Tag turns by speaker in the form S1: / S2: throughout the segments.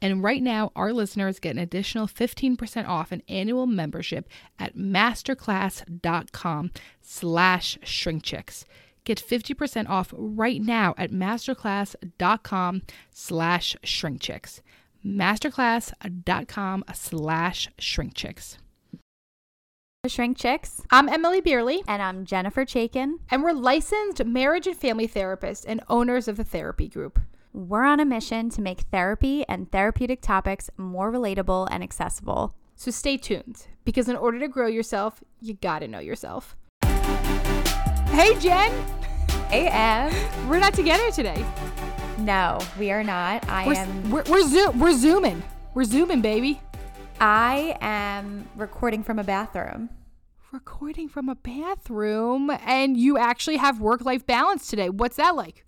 S1: And right now, our listeners get an additional 15% off an annual membership at masterclass.com slash shrinkchicks. Get 50% off right now at masterclass.com slash shrinkchicks. Masterclass.com slash shrinkchicks.
S2: Shrink Chicks.
S1: I'm Emmalee Bierly,
S2: And I'm Jennifer Chaikin.
S1: and we're licensed marriage and family therapists and owners of the therapy group.
S2: We're on a mission to make therapy and therapeutic topics more relatable and accessible.
S1: So stay tuned because in order to grow yourself, you gotta know yourself. Hey, Jen!
S2: Hey, Em.
S1: We're not together today.
S2: No, we are not. I
S1: We're,
S2: am.
S1: we're, we're, zo- we're zooming. We're zooming, baby.
S2: I am recording from a bathroom.
S1: Recording from a bathroom, and you actually have work life balance today. What's that like?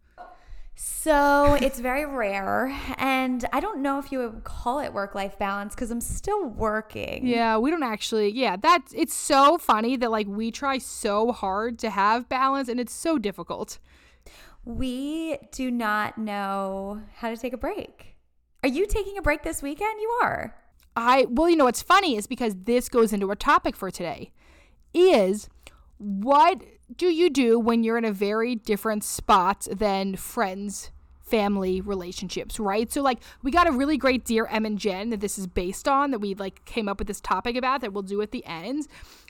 S2: So it's very rare, and I don't know if you would call it work-life balance because I'm still working.
S1: Yeah, we don't actually. Yeah, that's it's so funny that like we try so hard to have balance, and it's so difficult.
S2: We do not know how to take a break. Are you taking a break this weekend? You are.
S1: I well, you know what's funny is because this goes into our topic for today is what do you do when you're in a very different spot than friends, family relationships, right? So like we got a really great dear Em and Jen that this is based on that we like came up with this topic about that we'll do at the end.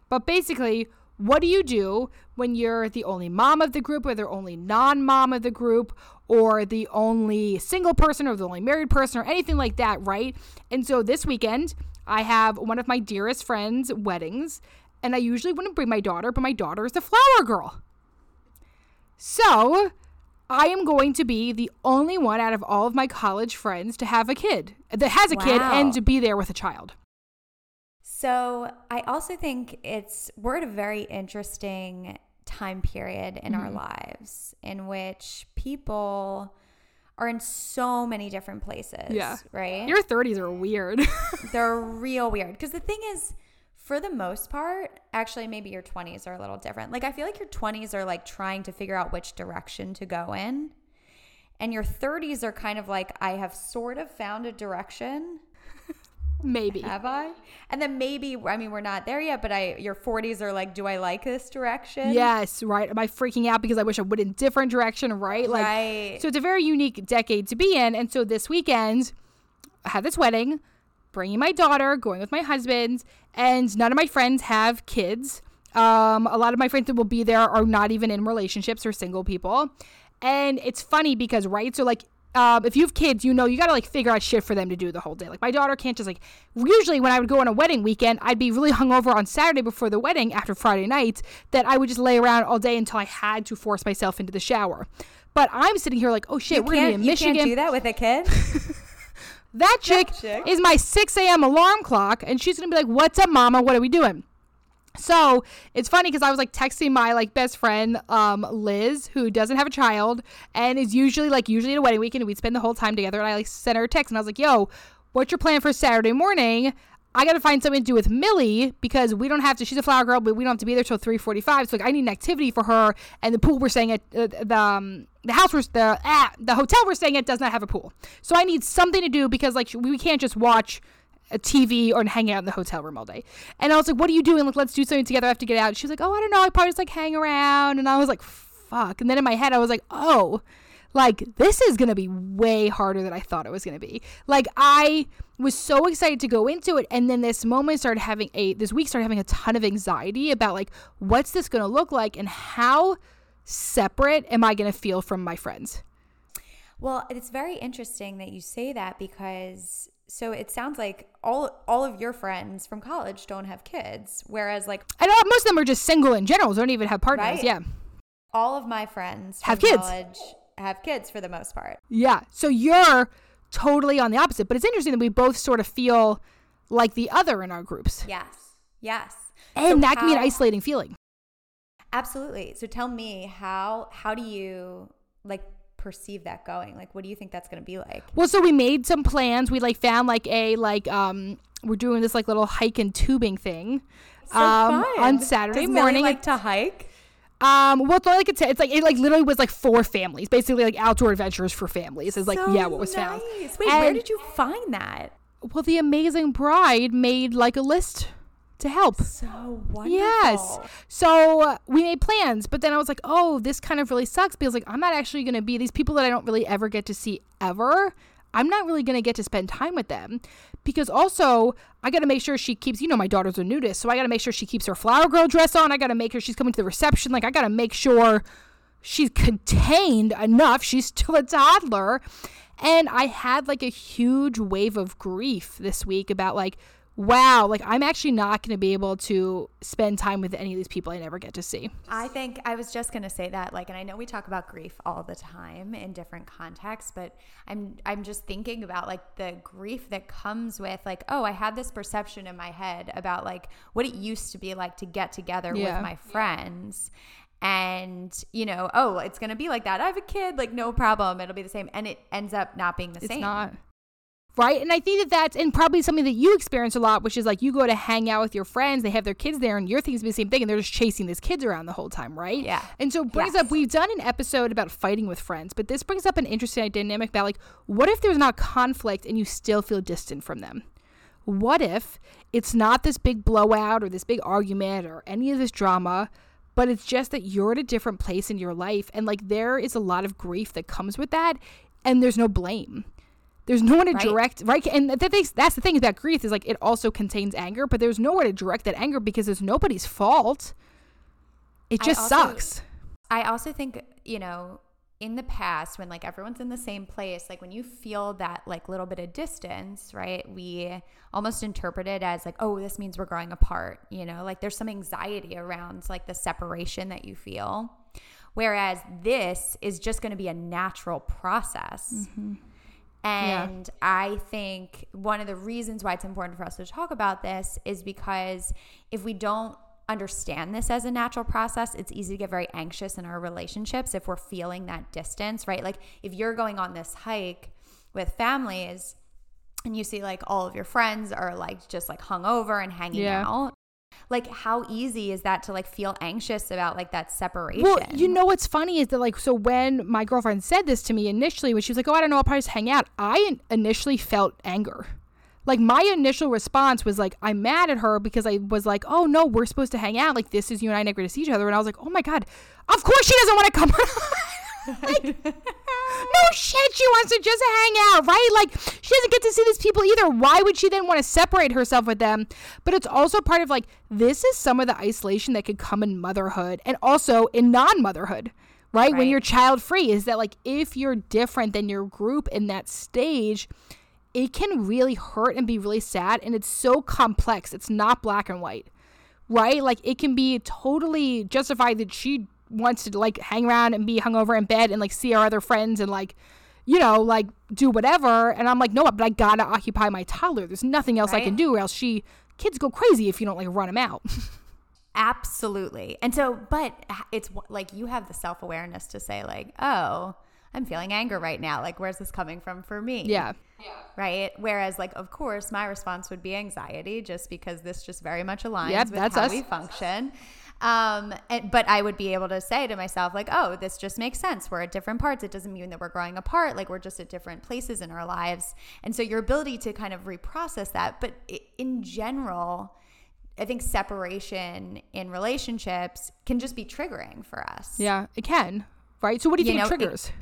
S1: But basically, what do you do when you're the only mom of the group or the only non-mom of the group or the only single person or the only married person or anything like that, right? And so this weekend, I have one of my dearest friends' weddings, and I usually wouldn't bring my daughter, but my daughter is the flower girl. So, I am going to be the only one out of all of my college friends to have a kid that has a kid and to be there with a child.
S2: So I also think it's we're at a very interesting time period in
S1: Mm-hmm.
S2: our lives in which people are in so many different places.
S1: Yeah.
S2: Right?
S1: Your 30s are weird.
S2: They're real weird. Because the thing is, for the most part, actually, maybe your 20s are a little different. Like, I feel like your 20s are like trying to figure out which direction to go in. And your 30s are kind of like, I have sort of found a direction.
S1: Maybe.
S2: Have I? And then maybe, I mean, we're not there yet, but I, your 40s are like, do I like this direction?
S1: Yes, right. Am I freaking out because I wish I went in different direction, right? Like
S2: Right.
S1: so it's a very unique decade to be in. And so this weekend I had this wedding, bringing my daughter, going with my husband, and none of my friends have kids. Um, a lot of my friends that will be there are not even in relationships or single people. And it's funny because, right? So, like, um, if you have kids, you know you gotta like figure out shit for them to do the whole day. Like my daughter can't just like. Usually, when I would go on a wedding weekend, I'd be really hungover on Saturday before the wedding after Friday night. That I would just lay around all day until I had to force myself into the shower. But I'm sitting here like, oh shit,
S2: You
S1: we're gonna be in
S2: you
S1: Michigan.
S2: can't do that with a kid.
S1: That chick
S2: chick.
S1: is my 6 a.m. alarm clock, and she's gonna be like, "What's up, Mama? What are we doing?" So it's funny because I was like texting my like best friend, um, Liz, who doesn't have a child and is usually like usually at a wedding weekend. And we'd spend the whole time together, and I like sent her a text, and I was like, "Yo, what's your plan for Saturday morning?" I got to find something to do with Millie because we don't have to. She's a flower girl, but we don't have to be there till three forty-five. So like, I need an activity for her. And the pool we're staying at, uh, the um, the house we're the ah, the hotel we're staying at does not have a pool. So I need something to do because like we can't just watch a TV or hang out in the hotel room all day. And I was like, "What are you doing? Like, let's do something together. I have to get out." She's like, "Oh, I don't know. I probably just like hang around." And I was like, "Fuck!" And then in my head, I was like, "Oh." Like this is going to be way harder than I thought it was going to be. Like I was so excited to go into it and then this moment started having a this week started having a ton of anxiety about like what's this going to look like and how separate am I going to feel from my friends.
S2: Well, it's very interesting that you say that because so it sounds like all all of your friends from college don't have kids, whereas like
S1: I know most of them are just single in general, don't even have partners.
S2: Right?
S1: Yeah.
S2: All of my friends
S1: have kids.
S2: College have kids for the most part.
S1: Yeah. So you're totally on the opposite. But it's interesting that we both sort of feel like the other in our groups.
S2: Yes. Yes.
S1: And so that how, can be an isolating feeling.
S2: Absolutely. So tell me how how do you like perceive that going? Like what do you think that's going to be like?
S1: Well, so we made some plans. We like found like a like um we're doing this like little hike and tubing thing.
S2: So um, fun.
S1: on Saturday
S2: Does
S1: morning.
S2: Millie like to hike?
S1: Um, well, it's like it's, it's like it like literally was like for families, basically like outdoor adventures for families. Is like
S2: so
S1: yeah, what was
S2: nice.
S1: found.
S2: Wait, and, where did you find that?
S1: Well, the amazing bride made like a list to help.
S2: So wonderful.
S1: Yes. So uh, we made plans, but then I was like, oh, this kind of really sucks because like I'm not actually going to be these people that I don't really ever get to see ever. I'm not really going to get to spend time with them because also I got to make sure she keeps, you know, my daughter's a nudist, so I got to make sure she keeps her flower girl dress on. I got to make sure she's coming to the reception. Like, I got to make sure she's contained enough. She's still a toddler. And I had like a huge wave of grief this week about like, wow, like I'm actually not going to be able to spend time with any of these people I never get to see.
S2: I think I was just going to say that like and I know we talk about grief all the time in different contexts, but I'm I'm just thinking about like the grief that comes with like, oh, I had this perception in my head about like what it used to be like to get together yeah. with my friends. And, you know, oh, it's going to be like that. I have a kid, like, no problem. It'll be the same. And it ends up not being the
S1: it's
S2: same.
S1: It's not right? And I think that that's and probably something that you experience a lot, which is like you go to hang out with your friends, they have their kids there, and your thing's the same thing, and they're just chasing these kids around the whole time, right?
S2: Yeah.
S1: And so brings yes. up we've done an episode about fighting with friends, but this brings up an interesting dynamic about like what if there's not conflict and you still feel distant from them? What if it's not this big blowout or this big argument or any of this drama? But it's just that you're at a different place in your life, and like there is a lot of grief that comes with that, and there's no blame there's no one to right. direct, right? And that that's the thing about grief is like it also contains anger, but there's nowhere to direct that anger because it's nobody's fault. It just
S2: I
S1: also, sucks.
S2: I also think, you know, in the past when like everyone's in the same place, like when you feel that like little bit of distance, right? We almost interpret it as like, oh, this means we're growing apart, you know? Like there's some anxiety around like the separation that you feel. Whereas this is just going to be a natural process. Mm-hmm and yeah. I think one of the reasons why it's important for us to talk about this is because if we don't understand this as a natural process, it's easy to get very anxious in our relationships if we're feeling that distance, right? Like if you're going on this hike with families and you see like all of your friends are like just like hungover and hanging yeah. out, like how easy is that to like feel anxious about like that separation?
S1: Well you know what's funny is that like so when my girlfriend said this to me initially when she was like oh i don't know i'll probably just hang out i initially felt anger. Like my initial response was like i'm mad at her because i was like oh no we're supposed to hang out. Like this is you and i never to see each other. And i was like oh my god of course she doesn't want to come like, no shit, she wants to just hang out, right? Like, she doesn't get to see these people either. Why would she then want to separate herself with them? But it's also part of like, this is some of the isolation that could come in motherhood and also in non motherhood. Right? right? When you're child free, is that like if you're different than your group in that stage, it can really hurt and be really sad. And it's so complex. It's not black and white, right? Like it can be totally justified that she wants to like hang around and be hungover in bed and like see our other friends and like you know like do whatever and i'm like no but i gotta occupy my toddler there's nothing else right. i can do or else she kids go crazy if you don't like run them out
S2: Absolutely. And so, but it's like you have the self awareness to say, like, oh, I'm feeling anger right now. Like, where's this coming from for me?
S1: Yeah. yeah.
S2: Right. Whereas, like, of course, my response would be anxiety, just because this just very much aligns
S1: Yep,
S2: with
S1: that's
S2: how
S1: us.
S2: we function. Um, and, but I would be able to say to myself, like, oh, this just makes sense. We're at different parts. It doesn't mean that we're growing apart. Like, we're just at different places in our lives. And so, your ability to kind of reprocess that, but in general, I think separation in relationships can just be triggering for us.
S1: Yeah, it can. Right. So what do you,
S2: You
S1: think
S2: know,
S1: it
S2: it-
S1: triggers?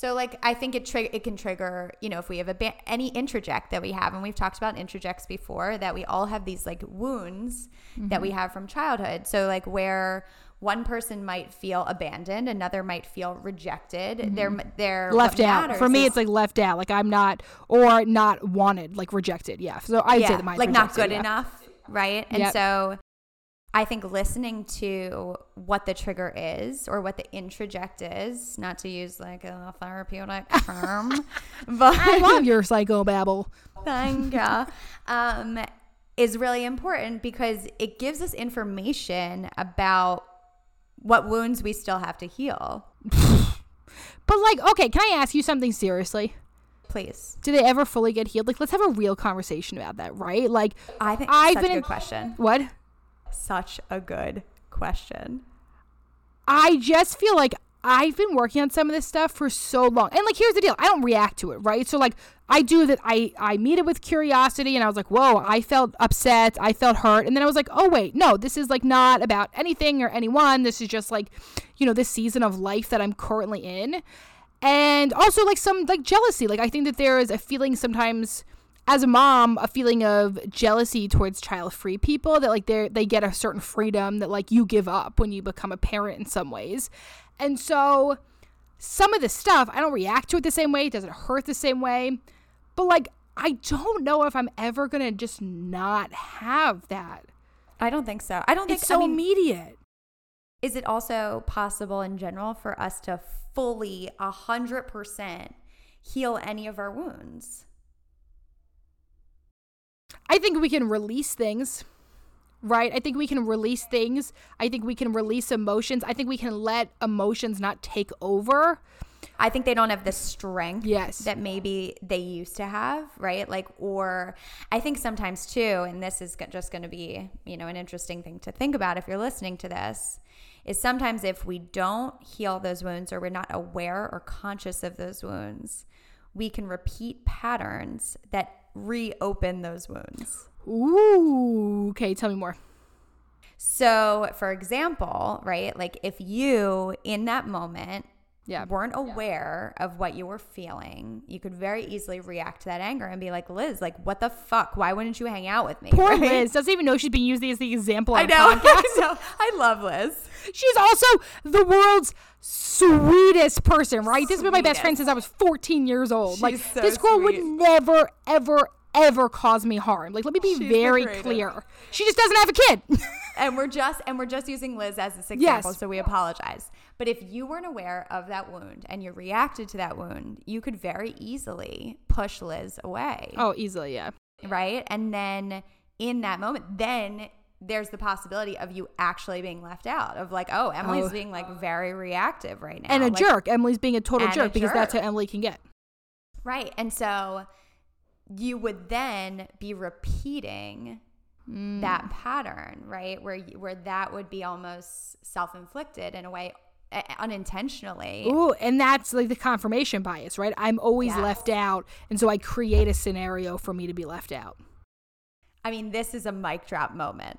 S2: So like I think it tri- it can trigger, you know, if we have a ba- any introject that we have and we've talked about introjects before that we all have these like wounds that
S1: Mm-hmm.
S2: we have from childhood. So like where one person might feel abandoned, another might feel rejected. They're they're
S1: Mm-hmm. left out. For me,
S2: is-
S1: it's like left out. Like I'm not, or not wanted, like rejected. Yeah. So I'd say that
S2: like not good
S1: yeah.
S2: enough, right? And
S1: Yep.
S2: so I think listening to what the trigger is or what the introject is, not to use like a therapeutic term, but
S1: I love your psychobabble.
S2: thank you. um, is really important because it gives us information about what wounds we still have to heal.
S1: But like, okay, can I ask you something seriously?
S2: Please,
S1: Do they ever fully get healed? Like, let's have a real conversation about that, right? Like,
S2: I think
S1: I've been
S2: a
S1: in-
S2: question.
S1: what?
S2: Such a good question.
S1: I just feel like I've been working on some of this stuff for so long. And like here's the deal. I don't react to it, right? So like I do that I I meet it with curiosity and I was like, "Whoa, I felt upset. I felt hurt." And then I was like, "Oh wait, no, this is like not about anything or anyone. This is just like, you know, this season of life that I'm currently in." And also like some like jealousy. Like I think that there is a feeling sometimes as a mom a feeling of jealousy towards child free people that like they they get a certain freedom that like you give up when you become a parent in some ways. And so some of the stuff i don't react to it the same way. It doesn't hurt the same way. But like i don't know if i'm ever gonna just not have that.
S2: I don't think so. I don't think
S1: it's so
S2: I mean,
S1: immediate.
S2: is it also possible in general for us to fully a 100% heal any of our wounds
S1: I think we can release things, right? I think we can release things. I think we can release emotions. I think we can let emotions not take over.
S2: i think they don't have the strength
S1: Yes.
S2: that maybe they used to have right like or i think sometimes too and this is just going to be you know an interesting thing to think about if you're listening to this is sometimes if we don't heal those wounds or we're not aware or conscious of those wounds we can repeat patterns that reopen those wounds
S1: Ooh, okay, tell me more.
S2: So, for example, right, like if you in that moment
S1: Yeah.
S2: weren't aware of what you were feeling, you could very easily react to that anger and be like, Liz, like, what the fuck? Why wouldn't you hang out with me?
S1: Poor
S2: Right?
S1: Liz doesn't even know she's being used as the example
S2: I know. I know. I love Liz.
S1: She's also the world's sweetest person, right? This has been my best friend since I was 14 years old. like,
S2: so
S1: this girl would never, ever, ever cause me harm. Like, let me be
S2: She's
S1: very clear. She just doesn't have a kid.
S2: And we're just and we're just using Liz as this example,
S1: Yes.
S2: so we apologize. But if you weren't aware of that wound and you reacted to that wound, you could very easily push Liz away.
S1: oh, easily, yeah.
S2: right? And then in that moment, then there's the possibility of you actually being left out of like, oh, Emmalee's
S1: Oh.
S2: being like very reactive right now.
S1: And a
S2: Like,
S1: jerk. Emmalee's being a total
S2: And a
S1: jerk because that's how. Emmalee can get.
S2: Right. And so you would then be repeating
S1: Mm.
S2: that pattern, right? Where where that would be almost self-inflicted in a way unintentionally.
S1: Ooh, and that's like the confirmation bias, right? I'm always
S2: Yes.
S1: left out. And so I create a scenario for me to be left out.
S2: I mean, this is a mic drop moment.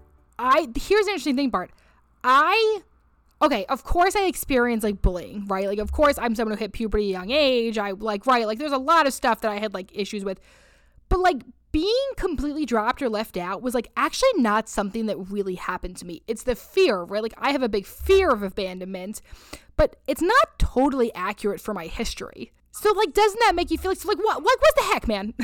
S1: I here's an interesting thing, Bart. I okay, of course I experience like bullying, right? Like of course I'm someone who hit puberty at a young age. I like right, like there's a lot of stuff that I had like issues with. But like being completely dropped or left out was like actually not something that really happened to me. It's the fear, right? Like I have a big fear of abandonment, but it's not totally accurate for my history. So like doesn't that make you feel like so like what like what the heck, man?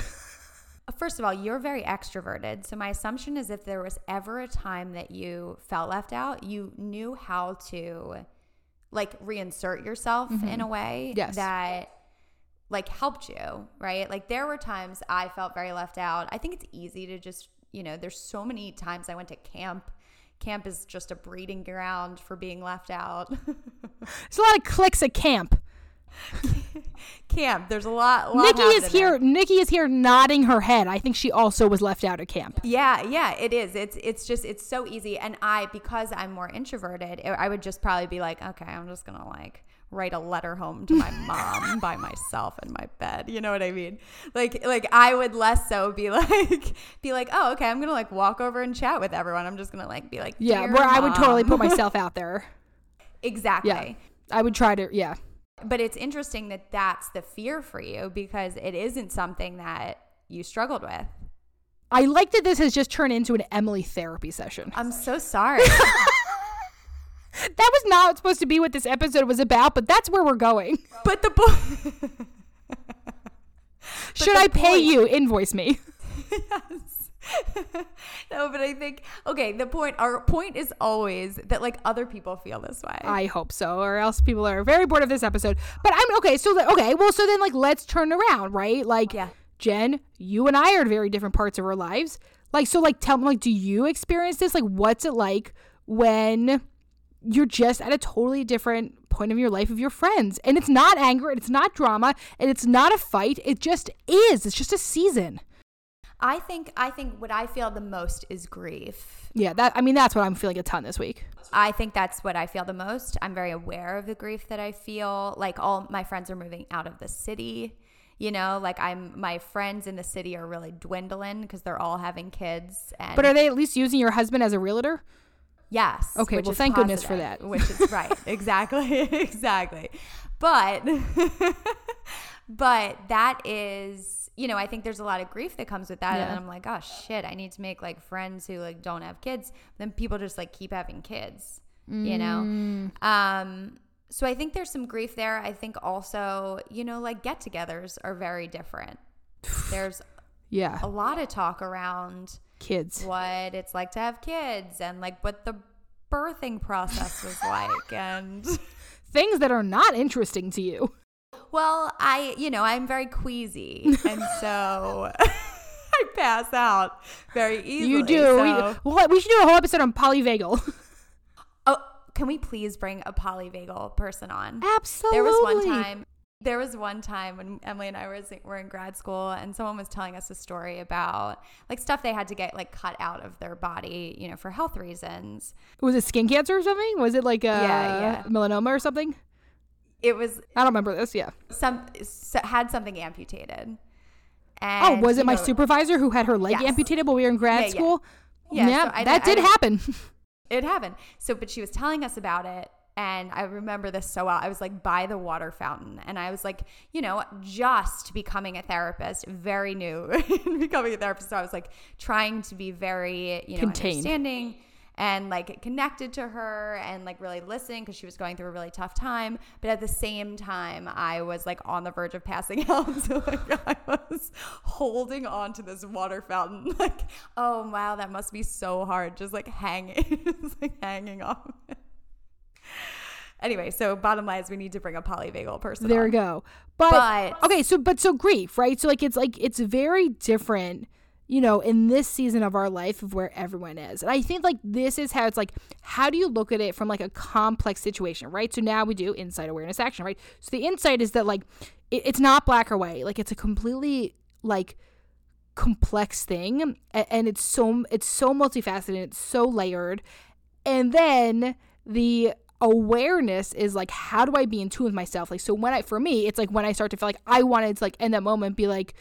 S2: First of all, you're very extroverted. So my assumption is if there was ever a time that you felt left out, you knew how to like reinsert yourself mm-hmm. in a way
S1: yes.
S2: that like helped you, right? Like there were times I felt very left out. I think it's easy to just, you know, there's so many times I went to camp. Camp is just a breeding ground for being left out.
S1: There's a lot of clicks at camp.
S2: camp. There's a lot. lot
S1: Nikki is here. There. Nikki is here nodding her head. I think she also was left out of camp.
S2: Yeah, yeah, it is. It's it's just it's so easy. And I, because I'm more introverted, I would just probably be like, okay, I'm just gonna like write a letter home to my mom by myself in my bed. You know what I mean? Like like I would less so be like be like, "Oh, okay, I'm going to like walk over and chat with everyone. I'm just going to like be like,
S1: Yeah, where mom. I would totally put myself out there.
S2: Exactly.
S1: Yeah. I would try to, yeah.
S2: But it's interesting that that's the fear for you because it isn't something that you struggled with.
S1: I like that this has just turned into an Emmalee therapy session.
S2: I'm so sorry.
S1: that was not supposed to be what this episode was about, but that's where we're going.
S2: But the book.
S1: Should I pay point- you? Invoice me. yes.
S2: no, but I think okay, the point our point is always that like other people feel this way.
S1: I hope so, or else people are very bored of this episode. But I'm okay, so okay, well so then like let's turn around, right? Like
S2: yeah.
S1: Jen, you and I are very different parts of our lives. Like so like tell me like do you experience this? Like what's it like when you're just at a totally different point of your life of your friends. And it's not anger, and it's not drama, and it's not a fight. It just is. It's just a season.
S2: I think I think what I feel the most is grief.
S1: Yeah, that I mean that's what I'm feeling a ton this week.
S2: I think that's what I feel the most. I'm very aware of the grief that I feel. Like all my friends are moving out of the city. You know, like I'm my friends in the city are really dwindling because they're all having kids. And
S1: But are they at least using your husband as a realtor?
S2: Yes.
S1: Okay, well, thank goodness for that.
S2: Which is right. Exactly. exactly. But but that is, you know, I think there's a lot of grief that comes with that.
S1: Yeah.
S2: And I'm like, oh shit, I need to make like friends who like don't have kids. Then people just like keep having kids. You know?
S1: Mm.
S2: Um so I think there's some grief there. I think also, you know, like get togethers are very different. There's
S1: Yeah.
S2: a lot of talk around
S1: Kids.
S2: what it's like to have kids and like what the birthing process was like and
S1: Things that are not interesting to you.
S2: Well i you know i'm very queasy and so i pass out very easily
S1: you do.
S2: so-
S1: We, well, we should do a whole episode on polyvagal.
S2: oh can we please bring a polyvagal person on
S1: Absolutely.
S2: there was one time there was one time when Emmalee and I was were in grad school and someone was telling us a story about like stuff they had to get like cut out of their body, you know, for health reasons.
S1: Was it skin cancer or something? Was it like a
S2: Yeah, yeah.
S1: melanoma or something?
S2: It was
S1: I don't remember this. Yeah.
S2: some had something amputated.
S1: Oh, was it my
S2: know,
S1: supervisor who had her leg
S2: Yes.
S1: amputated while we were in grad
S2: Yeah, yeah.
S1: school?
S2: Yeah,
S1: Yeah,
S2: so I
S1: that
S2: did- I
S1: did
S2: did-
S1: happen.
S2: It happened. So, but she was telling us about it. And I remember this so well. I was like by the water fountain, and I was like, you know, just becoming a therapist, very new becoming a therapist. So I was like trying to be very, you know,
S1: Contained.
S2: understanding and like connected to her and like really listening because she was going through a really tough time. But at the same time, I was like on the verge of passing out. So like I was holding on to this water fountain, like, oh wow, that must be so hard, just like hanging, just like hanging off. anyway, so bottom line is we need to bring a polyvagal person.
S1: there
S2: on.
S1: we go. But,
S2: But-
S1: okay, so but so grief, right? So like it's like it's very different, you know, in this season of our life of where everyone is. And I think like this is how it's like how do you look at it from like a complex situation, right? So now we do insight awareness action, right? So the insight is that like it, it's not black or white. Like it's a completely like complex thing a- and it's so it's so multifaceted, it's so layered. And then the awareness is like how do I be in tune with myself? Like so when I for me, it's like when I start to feel like I wanted to like in that moment be like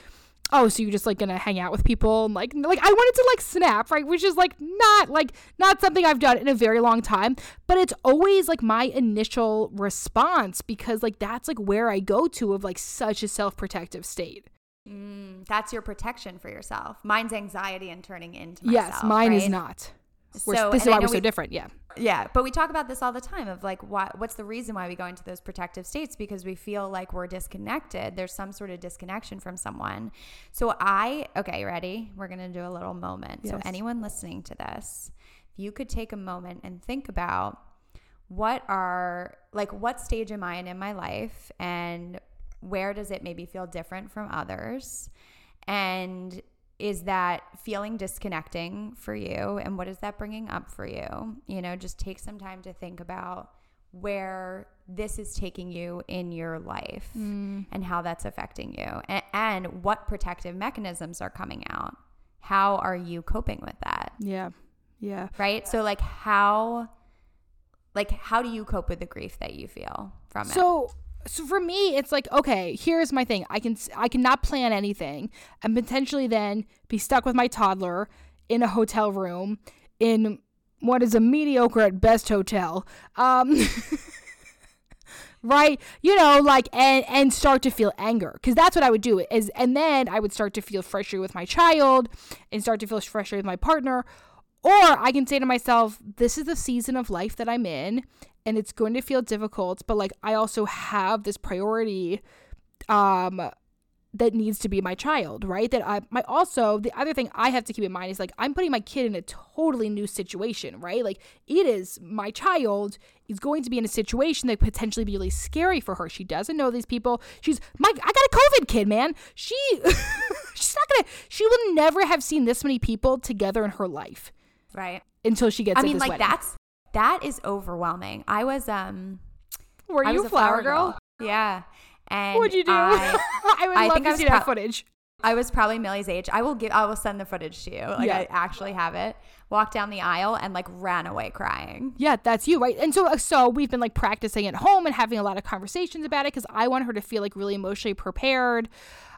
S1: Oh, so you're just like gonna hang out with people and like like I wanted to like snap, right? Which is like not like not something I've done in a very long time, but it's always like my initial response because like that's like where I go to of like such a self-protective state.
S2: Mm, that's your protection for yourself. Mine's anxiety and turning into myself.
S1: yes, mine is not. We're,
S2: So-
S1: this is why we're
S2: know
S1: so
S2: we-
S1: different. Yeah.
S2: Yeah, but we talk about this all the time of like what what's the reason why we go into those protective states because we feel like we're disconnected. There's some sort of disconnection from someone. So I okay, ready? We're going to do a little moment. So anyone listening to this, if you could take a moment and think about what are like what stage am I in in my life and where does it maybe feel different from others? And is that feeling disconnecting for you and what is that bringing up for you? You know just take some time to think about where this is taking you in your life mm. and how that's affecting you. And, and what protective mechanisms are coming out. How are you coping with that?
S1: Yeah. Yeah.
S2: right? So like how like how do you cope with the grief that you feel from it?
S1: So so for me it's like okay here's my thing. I can i cannot plan anything and potentially then be stuck with my toddler in a hotel room in what is a mediocre at best hotel um right? You know like and and start to feel anger because that's what i would do is and then i would start to feel frustrated with my child and start to feel frustrated with my partner. Or i can say to myself this is the season of life that i'm in and it's going to feel difficult but like i also have this priority um that needs to be my child, right? That I my also the other thing I have to keep in mind is like I'm putting my kid in a totally new situation, right? Like it is my child is going to be in a situation that could potentially be really scary for her. She doesn't know these people. She's my I got a COVID kid, man. She she's not gonna she will never have seen this many people together in her life
S2: right
S1: until she gets
S2: i mean
S1: this
S2: like
S1: wedding.
S2: that's that is overwhelming i was um
S1: Were
S2: I
S1: you a flower girl?
S2: Yeah. And
S1: What'd you do?
S2: I,
S1: I would
S2: I
S1: love to
S2: I
S1: see that footage.
S2: I was probably Millie's age. I will give. I will send the footage to you. Like
S1: Yeah.
S2: I actually have it. Walked down the aisle and like ran away crying.
S1: Yeah, that's you, right? And so, uh, so we've been like practicing at home and having a lot of conversations about it because I want her to feel like really emotionally prepared.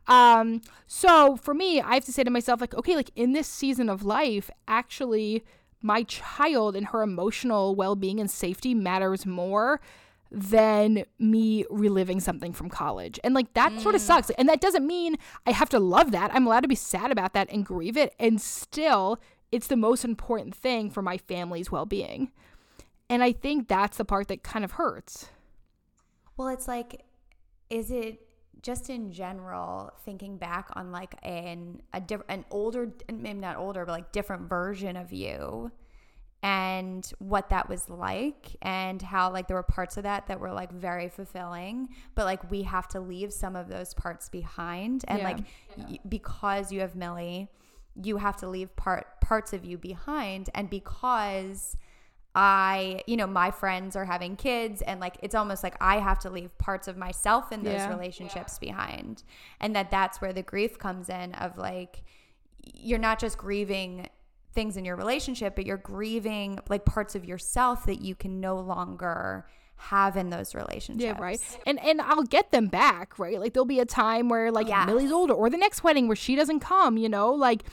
S1: Um, so for me, I have to say to myself, like, okay, like in this season of life, actually, my child and her emotional well being and safety matters more than me reliving something from college. And like that sort of mm. sucks. And that doesn't mean I have to love that. I'm allowed to be sad about that and grieve it. And still, it's the most important thing for my family's well being. And I think that's the part that kind of hurts.
S2: Well, it's like, is it just in general thinking back on like an a different an older maybe not older but like different version of you and what that was like and how like there were parts of that that were like very fulfilling but like we have to leave some of those parts behind and
S1: Yeah.
S2: like y- because you have Millie you have to leave part parts of you behind and because I, you know, my friends are having kids and like it's almost like I have to leave parts of myself in those
S1: Yeah.
S2: relationships behind. And that that's where the grief comes in of like you're not just grieving things in your relationship, but you're grieving like parts of yourself that you can no longer have in those relationships.
S1: Yeah, right. And and I'll get them back, right? Like there'll be a time where like
S2: Yes.
S1: Millie's older or the next wedding where she doesn't come, you know? Like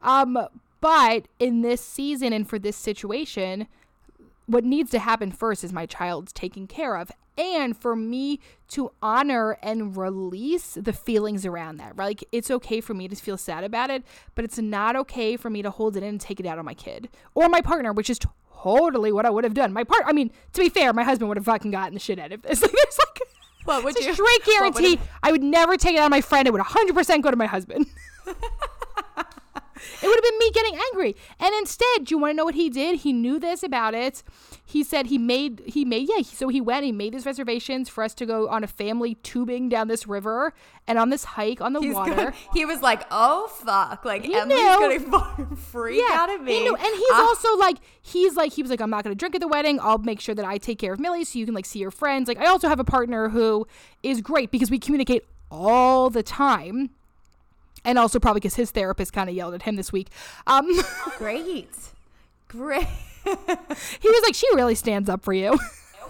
S1: um but in this season and for this situation, what needs to happen first is my child's taken care of. And for me to honor and release the feelings around that, right? Like it's okay for me to feel sad about it, but it's not okay for me to hold it in and take it out on my kid or my partner, which is totally what I would have done. My part, I mean, to be fair, my husband would have fucking gotten the shit out of this. Like, there's like,
S2: What would
S1: it's a
S2: you-
S1: straight
S2: would
S1: guarantee
S2: have-
S1: I would never take it out on my friend. It would 100% go to my husband. It would have been me getting angry. And instead, do you want to know what he did? He knew this about it. He said he made he made yeah, so he went, he made these reservations for us to go on a family tubing down this river and on this hike on the
S2: He's
S1: water.
S2: gonna- he was like, "Oh fuck!" Like
S1: He
S2: Emmalee's
S1: knew.
S2: gonna freak out at me.
S1: He knew. And he's
S2: Ah.
S1: also like, he's like, he was like, I'm not gonna drink at the wedding. I'll make sure that I take care of Millie so you can like see your friends. Like, I also have a partner who is great because we communicate all the time. And also probably because his therapist kind of yelled at him this week. Um,
S2: great, great.
S1: he was like, she really stands up for you.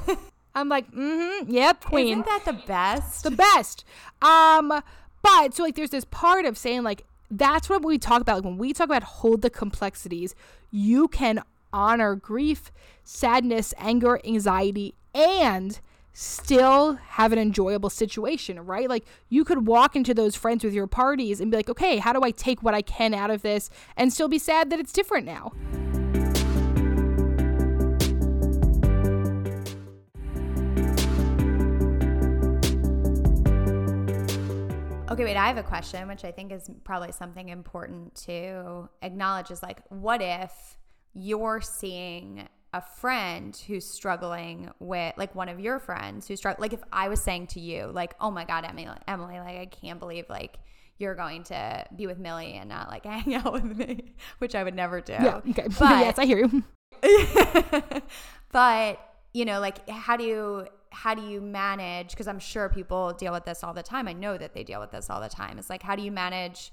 S1: I'm like, mm-hmm, yep, queen.
S2: Isn't that the best?
S1: the best. Um, but so like there's this part of saying like that's what we talk about. Like when we talk about hold the complexities, you can honor grief, sadness, anger, anxiety, and still have an enjoyable situation, right? Like you could walk into those friends with your parties and be like, okay, how do I take what I can out of this and still be sad that it's different now?
S2: Okay, wait, I have a question, which I think is probably something important to acknowledge is like, what if you're seeing a friend who's struggling with, like one of your friends who's struggling, like if I was saying to you, like, oh my God, Emmalee, Emmalee, like, I can't believe, like, you're going to be with Millie and not like hang out with me, which I would never do.
S1: Yeah. Okay.
S2: But,
S1: yes, I hear you.
S2: but you know like how do you how do you manage because i'm sure people deal with this all the time i know that they deal with this all the time it's like how do you manage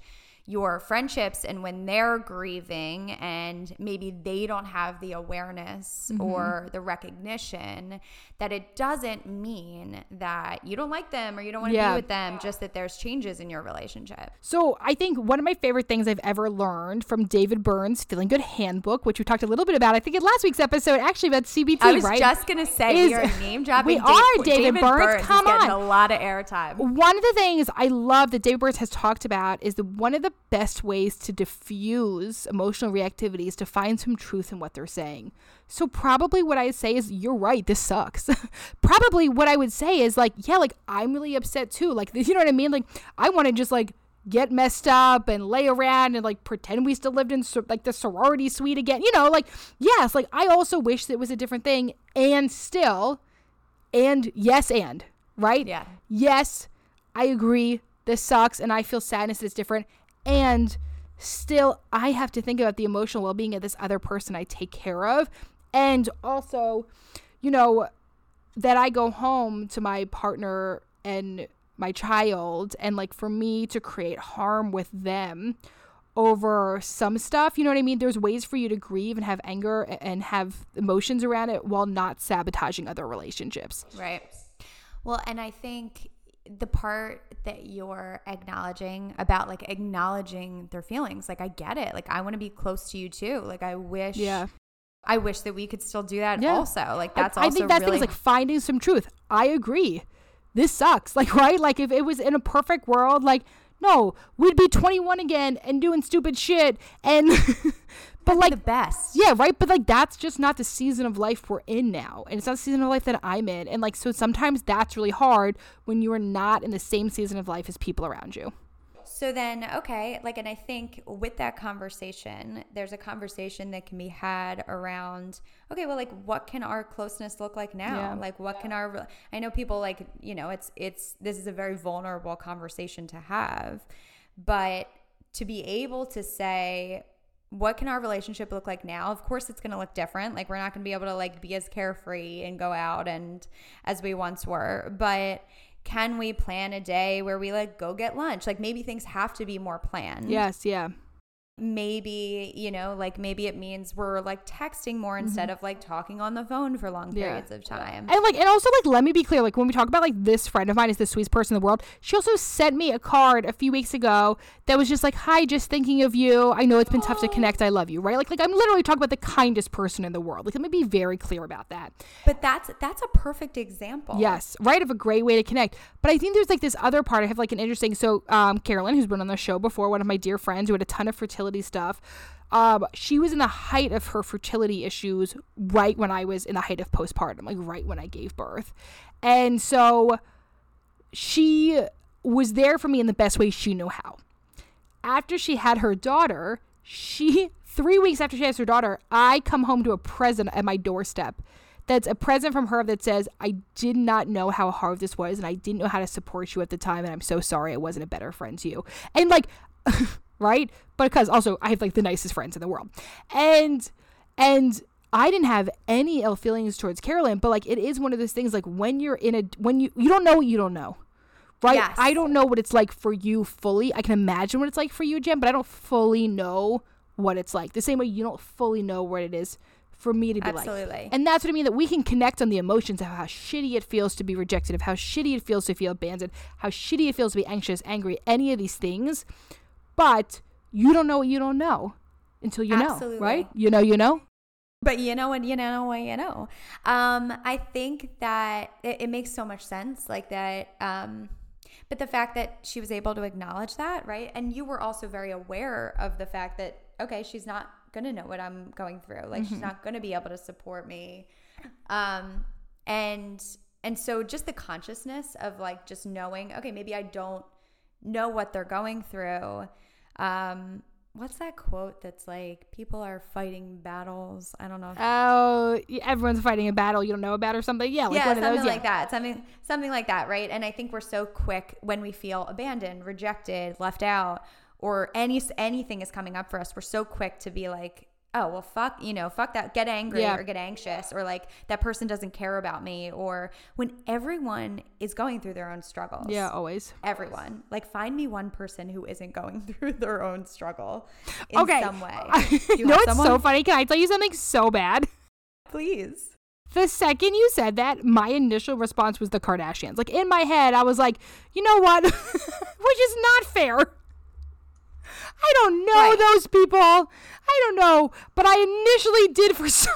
S2: your friendships and when they're grieving and maybe they don't have the awareness
S1: Mm-hmm.
S2: or the recognition that it doesn't mean that you don't like them or you don't want to
S1: Yeah.
S2: be with them just that there's changes in your relationship
S1: So I think one of my favorite things I've ever learned from David Burns' Feeling Good Handbook, which we talked a little bit about, I think in last week's episode, actually about CBT,
S2: i was
S1: right?
S2: just gonna say
S1: Is-
S2: we are name dropping
S1: we are David Burns,
S2: is
S1: come on.
S2: a lot of airtime
S1: one of the things I love that David Burns has talked about is that one of the best ways to diffuse emotional reactivity is to find some truth in what they're saying. So probably what I say is, you're right, this sucks. probably what I would say is like, yeah, like I'm really upset too. Like, you know what I mean? Like, I want to just like get messed up and lay around and like pretend we still lived in sor- like the sorority suite again. You know, like yes, like I also wish that it was a different thing. And still, and yes, and right?
S2: Yeah.
S1: Yes, I agree. This sucks, and I feel sadness it's different. And still, I have to think about the emotional well being of this other person I take care of. And also, you know, that I go home to my partner and my child and like for me to create harm with them over some stuff. You know what I mean? There's ways for you to grieve and have anger and have emotions around it while not sabotaging other relationships.
S2: Right. Well, and I think the part that you're acknowledging about like acknowledging their feelings, like I get it. Like I want to be close to you too. Like I wish
S1: Yeah.
S2: I wish that we could still do that
S1: Yeah.
S2: also. Like that's
S1: I,
S2: also
S1: I think that
S2: really
S1: thing is like finding some truth. I agree. This sucks. Like, right? Like if it was in a perfect world, like, no, we'd be 21 again and doing stupid shit. And, but like,
S2: the best.
S1: yeah, right. But like, that's just not the season of life we're in now. And it's not the season of life that I'm in. And like, so sometimes that's really hard when you are not in the same season of life as people around you.
S2: So then, okay, like, and I think with that conversation, there's a conversation that can be had around, okay, well, like, what can our closeness look like now?
S1: Yeah.
S2: Like, what can our, I know people like, you know, it's, it's, this is a very vulnerable conversation to have, but to be able to say, what can our relationship look like now? Of course, it's going to look different. Like, we're not going to be able to like be as carefree and go out and as we once were, but can we plan a day where we like go get lunch? Like maybe things have to be more planned.
S1: Yes. Yeah.
S2: Maybe, you know, like maybe it means we're like texting more instead of like talking on the phone for long
S1: Mm-hmm. Yeah.
S2: periods of time.
S1: And like, and also like, let me be clear. Like, when we talk about like this friend of mine is the sweetest person in the world, she also sent me a card a few weeks ago that was just like, "Hi, just thinking of you. I know it's been tough to connect. I love you." Right? Like, like I'm literally talking about the kindest person in the world. Like, let me be very clear about that.
S2: But that's that's a perfect example.
S1: Yes, right. Of a great way to connect. But I think there's like this other part. I have like an interesting. So, um, Carolyn, who's been on the show before, one of my dear friends who had a ton of fertility stuff. Um, she was in the height of her fertility issues right when I was in the height of postpartum, like right when I gave birth. And so she was there for me in the best way she knew how. After she had her daughter, she three weeks after she has her daughter, I come home to a present at my doorstep. That's a present from her that says, I did not know how hard this was and I didn't know how to support you at the time and I'm so sorry I wasn't a better friend to you. And like right? But because also I have like the nicest friends in the world. And and I didn't have any ill feelings towards Carolyn, but like it is one of those things like when you're in a when you you don't know what you don't know. Right?
S2: Yes.
S1: I don't know what it's like for you fully. I can imagine what it's like for you, Jen, but I don't fully know what it's like. The same way you don't fully know what it is for me to be like.
S2: Absolutely.
S1: And that's what I mean that we can connect on the emotions of how shitty it feels to be rejected, of how shitty it feels to feel abandoned, how shitty it feels to be anxious, angry, any of these things. But you don't know what you don't know until you know, right? You know, you know.
S2: But you know what you know what you know. Um, I think that it, it makes so much sense, like that. Um, but the fact that she was able to acknowledge that, right? And you were also very aware of the fact that okay, she's not gonna know what I'm going through. Like she's not gonna be able to support me. Um, and and so just the consciousness of like just knowing, okay, maybe I don't know what they're going through. Um, what's that quote that's like people are fighting battles? I don't know.
S1: Oh, everyone's fighting a battle you don't know about or something. Yeah, like
S2: yeah,
S1: one of
S2: something
S1: those. Yeah.
S2: like that. Something something like that, right? And I think we're so quick when we feel abandoned, rejected, left out, or any anything is coming up for us. We're so quick to be like, "Oh, well fuck, you know, fuck that. Get angry
S1: Yeah.
S2: or get anxious or like that person doesn't care about me or when everyone is going through their own struggles.
S1: Yeah, always.
S2: Everyone. Like find me one person who isn't going through their own struggle in
S1: okay.
S2: some way.
S1: you
S2: you
S1: know it's so funny? Can I tell you something so bad?
S2: Please.
S1: The second you said that, my initial response was the Kardashians. Like in my head, I was like, you know what? Which is not fair. I don't know
S2: Right.
S1: those people. I don't know. But I initially did for some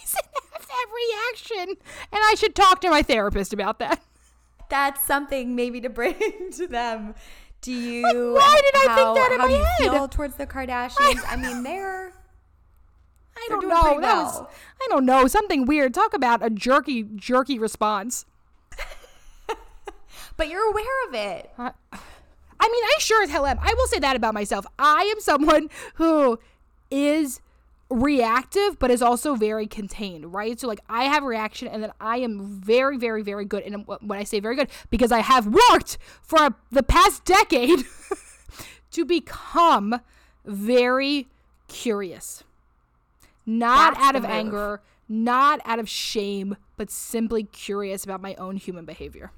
S1: reason have that reaction. And I should talk to my therapist about that.
S2: that's something maybe to bring to them. Do you?
S1: why did I think that in
S2: how
S1: my
S2: do you
S1: head?
S2: feel towards the Kardashians? I mean, they're
S1: I don't know. That was. I don't know. Something weird. Talk about a jerky jerky response.
S2: but you're aware of it.
S1: I I mean, I sure as hell am. I will say that about myself. I am someone who is reactive, but is also very contained, right? So, like, I have a reaction, and then I am very, very, very good. And when I say very good, because I have worked for a, the past decade to become very curious. Not
S2: That's
S1: out of
S2: move.
S1: anger, not out of shame, but simply curious about my own human behavior.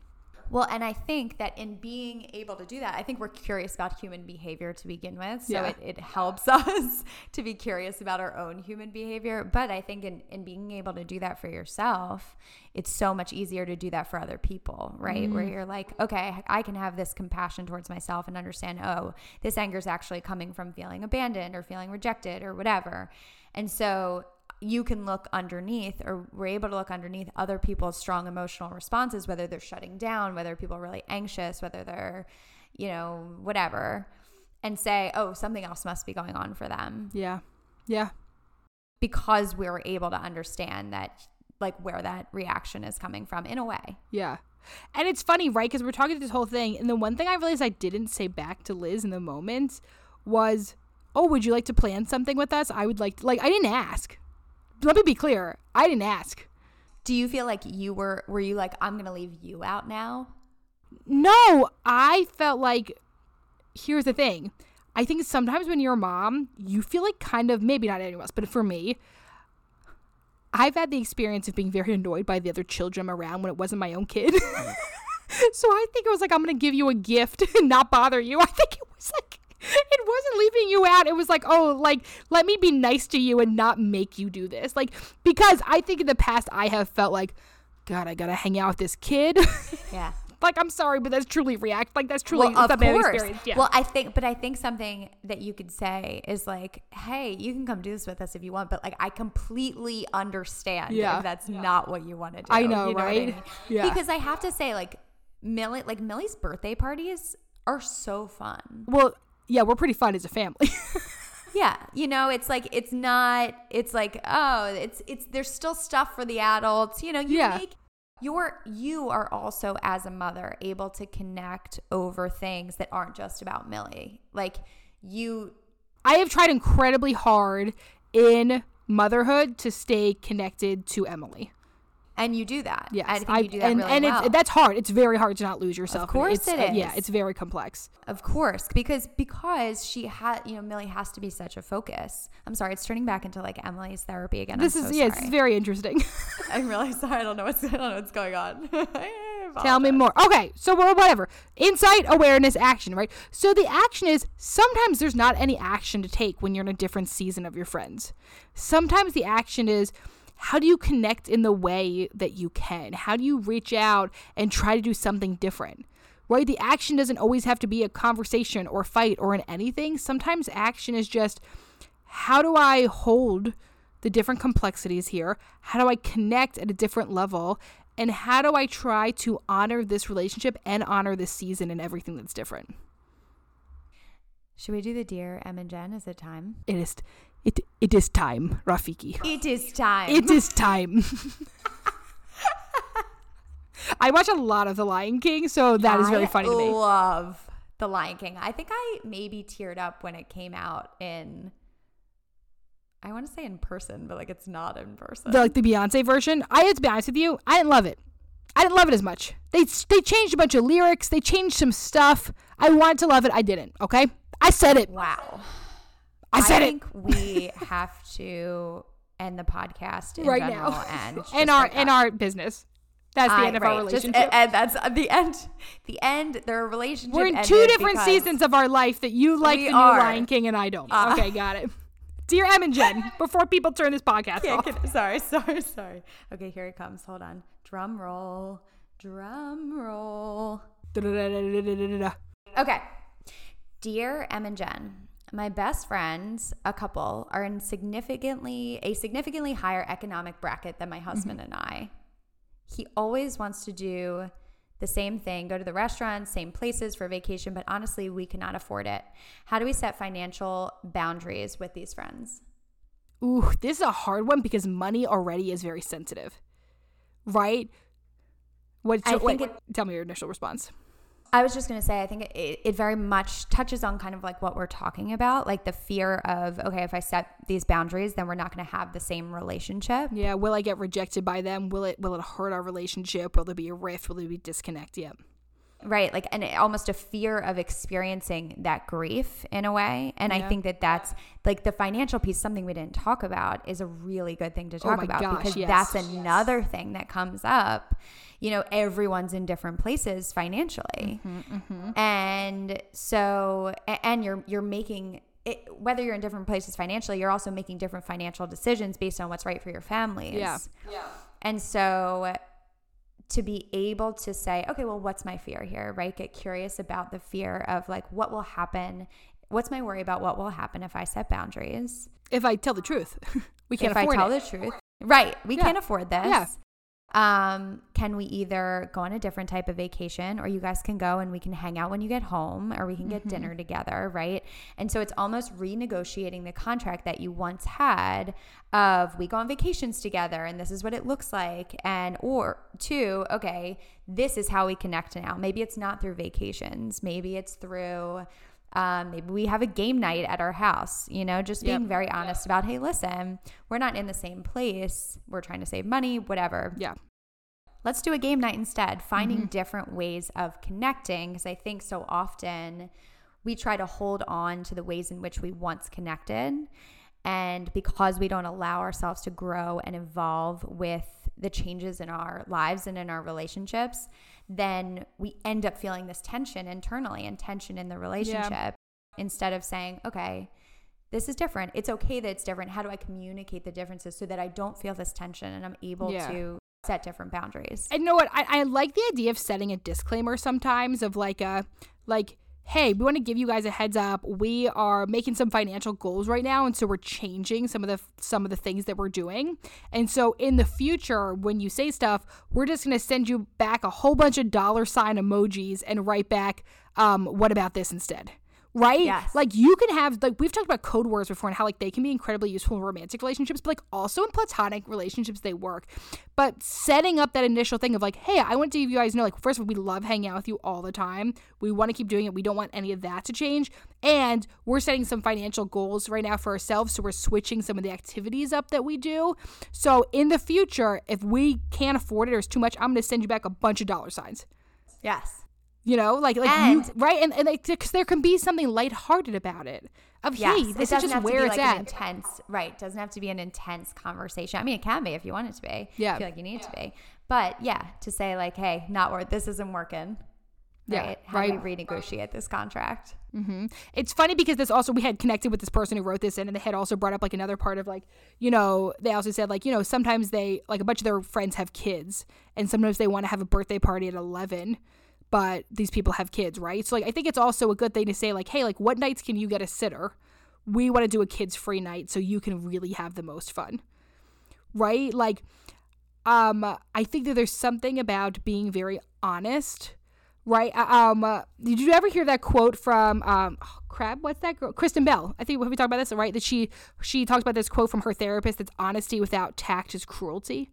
S2: Well, and I think that in being able to do that, I think we're curious about human behavior to begin with. So
S1: Yeah.
S2: it, it helps us to be curious about our own human behavior. But I think in, in being able to do that for yourself, it's so much easier to do that for other people, right? Where mm-hmm. you're like, okay, I can have this compassion towards myself and understand, oh, this anger is actually coming from feeling abandoned or feeling rejected or whatever. And so you can look underneath or we're able to look underneath other people's strong emotional responses whether they're shutting down whether people are really anxious whether they're you know whatever and say oh something else must be going on for them
S1: Yeah. Yeah.
S2: because we're able to understand that like where that reaction is coming from in a way
S1: Yeah. And it's funny, right? Because we're talking through this whole thing. And the one thing I realized I didn't say back to Liz in the moment was, Oh, would you like to plan something with us? I would like, like, I didn't ask. Let me be clear. I didn't ask.
S2: do you feel like you were were you like i'm gonna leave you out now
S1: No, I felt like, here's the thing. I think sometimes when you're a mom, you feel like kind of, maybe not anyone else, but for me, I've had the experience of being very annoyed by the other children around when it wasn't my own kid. so I think it was like, I'm going to give you a gift and not bother you. I think it was like, it wasn't leaving you out. It was like, oh, like, let me be nice to you and not make you do this. Like, because I think in the past I have felt like, God, I got to hang out with this kid.
S2: yeah
S1: like I'm sorry, but that's truly react. Like that's truly
S2: well, of course.
S1: Yeah.
S2: Well, I think, but I think something that you could say is like, "Hey, you can come do this with us if you want," but like, I completely understand
S1: Yeah.
S2: if that's not what you want to do.
S1: I know,
S2: you what
S1: right?
S2: mean?
S1: Yeah.
S2: Because I have to say, like, Millie, like Millie's birthday parties are so fun.
S1: well, yeah, we're pretty fun as a family.
S2: Yeah, you know, it's like it's not. It's like oh, it's it's there's still stuff for the adults. You know, you
S1: Yeah.
S2: make you're you are also as a mother able to connect over things that aren't just about Millie. Like you
S1: I have tried incredibly hard in motherhood to stay connected to Emmalee.
S2: And you do that.
S1: Yes,
S2: I think you do that
S1: and,
S2: really
S1: and
S2: well.
S1: it's that's hard. It's very hard to not lose yourself.
S2: Of course
S1: it's,
S2: it
S1: uh, yeah, it's very complex.
S2: Of course, because because she had, you know, Millie has to be such a focus. I'm sorry, it's turning back into like Emmalee's therapy again.
S1: This
S2: I'm
S1: is
S2: so
S1: yeah,
S2: sorry.
S1: it's very interesting.
S2: I'm really sorry. I don't know what's I don't know what's going on.
S1: Tell me more. Okay, so well, whatever. Insight, awareness, action, right? So the action is sometimes there's not any action to take when you're in a different season of your friends. Sometimes the action is how do you connect in the way that you can? How do you reach out and try to do something different? Right? The action doesn't always have to be a conversation or fight or in anything. Sometimes action is just how do I hold the different complexities here? How do I connect at a different level? And how do I try to honor this relationship and honor this season and everything that's different?
S2: Should we do the dear Em and Jen? Is it time?
S1: It is it it is time, Rafiki.
S2: It is time.
S1: It is time. I watch a lot of The Lion King, so that is very
S2: I
S1: funny to me.
S2: I love The Lion King. I think I maybe teared up when it came out in. I want to say in person, but like it's not in person.
S1: The like the Beyonce version. I have to be honest with you, I didn't love it. I didn't love it as much. They they changed a bunch of lyrics. They changed some stuff. I wanted to love it. I didn't. Okay, I said it.
S2: wow.
S1: I said it I
S2: think we have to end the podcast in
S1: right
S2: general
S1: now.
S2: and just
S1: and our and
S2: up.
S1: our business. That's the
S2: I-
S1: end of
S2: right,
S1: our
S2: just-
S1: relationship.
S2: and that's the end. The end. Their relationship.
S1: We're in two different seasons of our life that you like the new
S2: are.
S1: Lion King and I don't.
S2: Uh.
S1: okay, got it. Dear Em and Jen, before people turn this podcast off.
S2: can- sorry, sorry, sorry. Okay, here it comes. Hold on. Drum roll. Drum roll. Okay. Dear Em and Jen, my best friends, a couple, are in significantly a significantly higher economic bracket than my husband mm-hmm. and I. He always wants to do the same thing, go to the restaurants, same places for vacation, but honestly, we cannot afford it. How do we set financial boundaries with these friends?
S1: Ooh, this is a hard one because money already is very sensitive, right? What?
S2: I think
S1: tell me your initial response.
S2: I was just going to say, I think it, it very much touches on kind of like what we're talking about, like the fear of, okay, if I set these boundaries, then we're not going to have the same relationship.
S1: Yeah, will I get rejected by them? Will it will it hurt our relationship? Will there be a rift? Will there be disconnect? Yep.
S2: Right like and almost a fear of experiencing that grief in a way and
S1: Yeah.
S2: i think that that's like the financial piece something we didn't talk about is a really good thing to talk
S1: Oh
S2: about
S1: gosh,
S2: because
S1: yes.
S2: that's another thing that comes up you know everyone's in different places financially
S1: Mm-hmm,
S2: and so and you're you're making it, whether you're in different places financially you're also making different financial decisions based on what's right for your families
S1: yeah Yeah.
S2: and so to be able to say, okay, well, what's my fear here, right? Get curious about the fear of like what will happen. What's my worry about what will happen if I set boundaries?
S1: If I tell the truth, we can't
S2: if I tell
S1: it.
S2: the truth. Right. We
S1: Yeah.
S2: can't afford this.
S1: Yeah.
S2: Um, can we either go on a different type of vacation or you guys can go and we can hang out when you get home or we can get
S1: Mm-hmm.
S2: dinner together, right? And so it's almost renegotiating the contract that you once had of we go on vacations together and this is what it looks like and or two, okay, this is how we connect now. Maybe it's not through vacations. Maybe it's through um, maybe we have a game night at our house, you know, just being
S1: Yep.
S2: very honest about, hey, listen, we're not in the same place. We're trying to save money, whatever.
S1: Yeah.
S2: Let's do a game night instead, finding
S1: Mm-hmm.
S2: different ways of connecting. Because I think so often we try to hold on to the ways in which we once connected. And because we don't allow ourselves to grow and evolve with the changes in our lives and in our relationships, then we end up feeling this tension internally and tension in the relationship instead of saying, okay, this is different. It's okay that it's different. How do I communicate the differences so that I don't feel this tension and I'm able
S1: Yeah.
S2: to set different boundaries?
S1: And you know what? I, I like the idea of setting a disclaimer sometimes of like a like, hey, we want to give you guys a heads up. We are making some financial goals right now, and so we're changing some of the some of the things that we're doing. And so in the future, when you say stuff, we're just gonna send you back a whole bunch of dollar sign emojis and write back, um, what about this instead? Right?
S2: Yes.
S1: Like you can have like we've talked about code words before and how like they can be incredibly useful in romantic relationships, but like also in platonic relationships they work. But setting up that initial thing of like, hey, I want to give you guys know, like, first of all, we love hanging out with you all the time. We want to keep doing it. We don't want any of that to change. And we're setting some financial goals right now for ourselves. So we're switching some of the activities up that we do. So in the future, if we can't afford it or it's too much, I'm going to send you back a bunch of dollar signs.
S2: yes.
S1: You know, like like
S2: And-
S1: you, right, and and because there can be something lighthearted about it. Of
S2: Yes.
S1: hey, this is
S2: doesn't
S1: just
S2: have
S1: where
S2: to be
S1: it's
S2: like
S1: at.
S2: an intense, right? It doesn't have to be an intense conversation. I mean, it can be if you want it to be.
S1: Yeah.
S2: I feel like you need it to be. But yeah, to say like, hey, not worth this isn't working.
S1: Yeah,
S2: Right. How
S1: right.
S2: do we renegotiate this contract?
S1: hmm It's funny because this also we had connected with this person who wrote this in, and they had also brought up like another part of like you know they also said like you know sometimes they like a bunch of their friends have kids, and sometimes they want to have a birthday party at eleven, but these people have kids, right? So like I think it's also a good thing to say like hey like what nights can you get a sitter? We want to do a kids free night so you can really have the most fun, right? Like um I think that there's something about being very honest right? Uh, Um, uh, did you ever hear that quote from um, oh, crap? What's that girl? Kristen Bell. I think we talked about this, right? That she she talks about this quote from her therapist. That's honesty without tact is cruelty.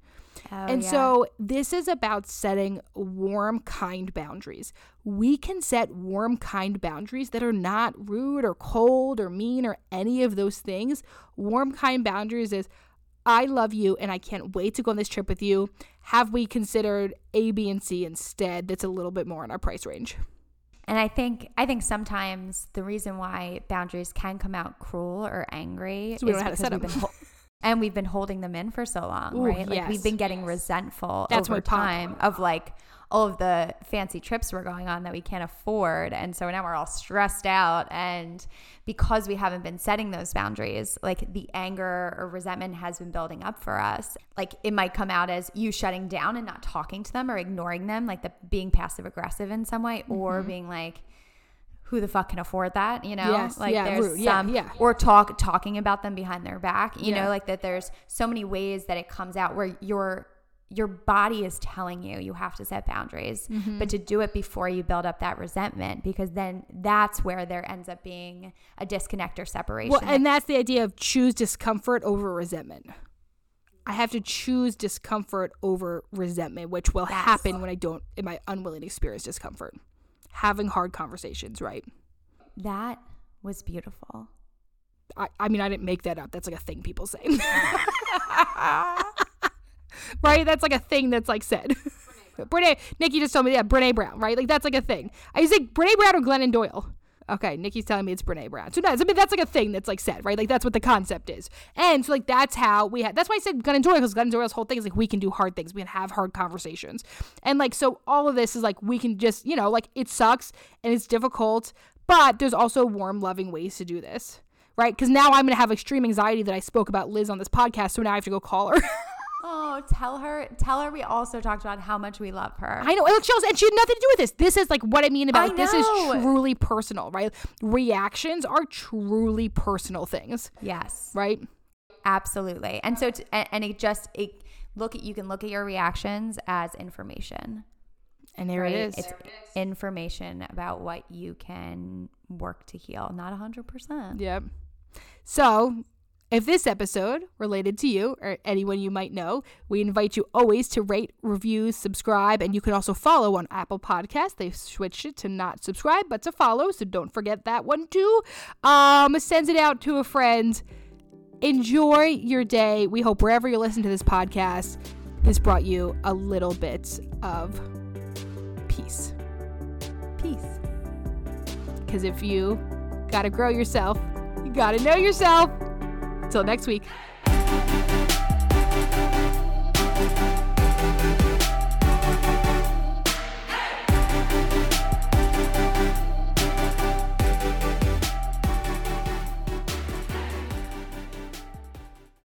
S2: Oh,
S1: and so this is about setting warm, kind boundaries. We can set warm, kind boundaries that are not rude or cold or mean or any of those things. Warm, kind boundaries is I love you and I can't wait to go on this trip with you. Have we considered A, B, and C instead? That's a little bit more in our price range.
S2: And I think I think sometimes the reason why boundaries can come out cruel or angry
S1: So we
S2: is
S1: don't know how to
S2: because
S1: set
S2: we've been hol- and we've been holding them in for so long,
S1: Ooh,
S2: right? Like
S1: yes.
S2: we've been getting resentful
S1: That's
S2: over time of like all of the fancy trips we're going on that we can't afford, and so now we're all stressed out. And because we haven't been setting those boundaries, like the anger or resentment has been building up for us. Like it might come out as you shutting down and not talking to them or ignoring them, like the being passive aggressive in some way, or mm-hmm. being like who the fuck can afford that you know.
S1: Yes,
S2: like
S1: yeah,
S2: there's
S1: rude, yeah,
S2: some
S1: yeah.
S2: or talk talking about them behind their back you
S1: Yeah.
S2: know like that there's so many ways that it comes out where your your body is telling you you have to set boundaries
S1: Mm-hmm.
S2: but to do it before you build up that resentment because then that's where there ends up being a disconnect or separation
S1: Well, and that's the idea of choose discomfort over resentment. I have to choose discomfort over resentment, which will
S2: Yes.
S1: happen when I don't, am I unwilling to experience discomfort? Having hard conversations, right?
S2: that was beautiful
S1: I, I mean, I didn't make that up. That's like a thing people say. right? That's like a thing that's like said. Brene, Nikki just told me, that Brene Brown, right? Like that's like a thing. I say Brene Brown or Glennon Doyle. Okay, Nikki's telling me it's Brene Brown. So that's I mean that's like a thing that's like said, right? Like that's what the concept is. And so like that's how we had that's why I said Glennon Doyle, because Glennon Doyle's whole thing is like we can do hard things. We can have hard conversations. And like so all of this is like we can just, you know, like it sucks and it's difficult, but there's also warm, loving ways to do this. Right? Because now I'm gonna have extreme anxiety that I spoke about Liz on this podcast, so now I have to go call her.
S2: Oh, tell her, tell her we also talked about how much we love her.
S1: I know. Look, she also, and she had nothing to do with this. This is like what I mean about
S2: I
S1: like, this is truly personal, right? Reactions are truly personal things,
S2: yes,
S1: right?
S2: absolutely. And so, t- and, and it just it look at you can look at your reactions as information.
S1: And there
S2: right?
S1: it is.
S2: It's information about what you can work to heal. Not hundred percent.
S1: Yep. So, if this episode related to you or anyone you might know, we invite you always to rate, review, subscribe, and you can also follow on Apple Podcasts. They've switched it to not subscribe, but to follow, so don't forget that one too. Um, send it out to a friend. Enjoy your day. We hope wherever you listen to this podcast, this brought you a little bit of peace.
S2: Peace.
S1: Because if you got to grow yourself, you got to know yourself. Till next week.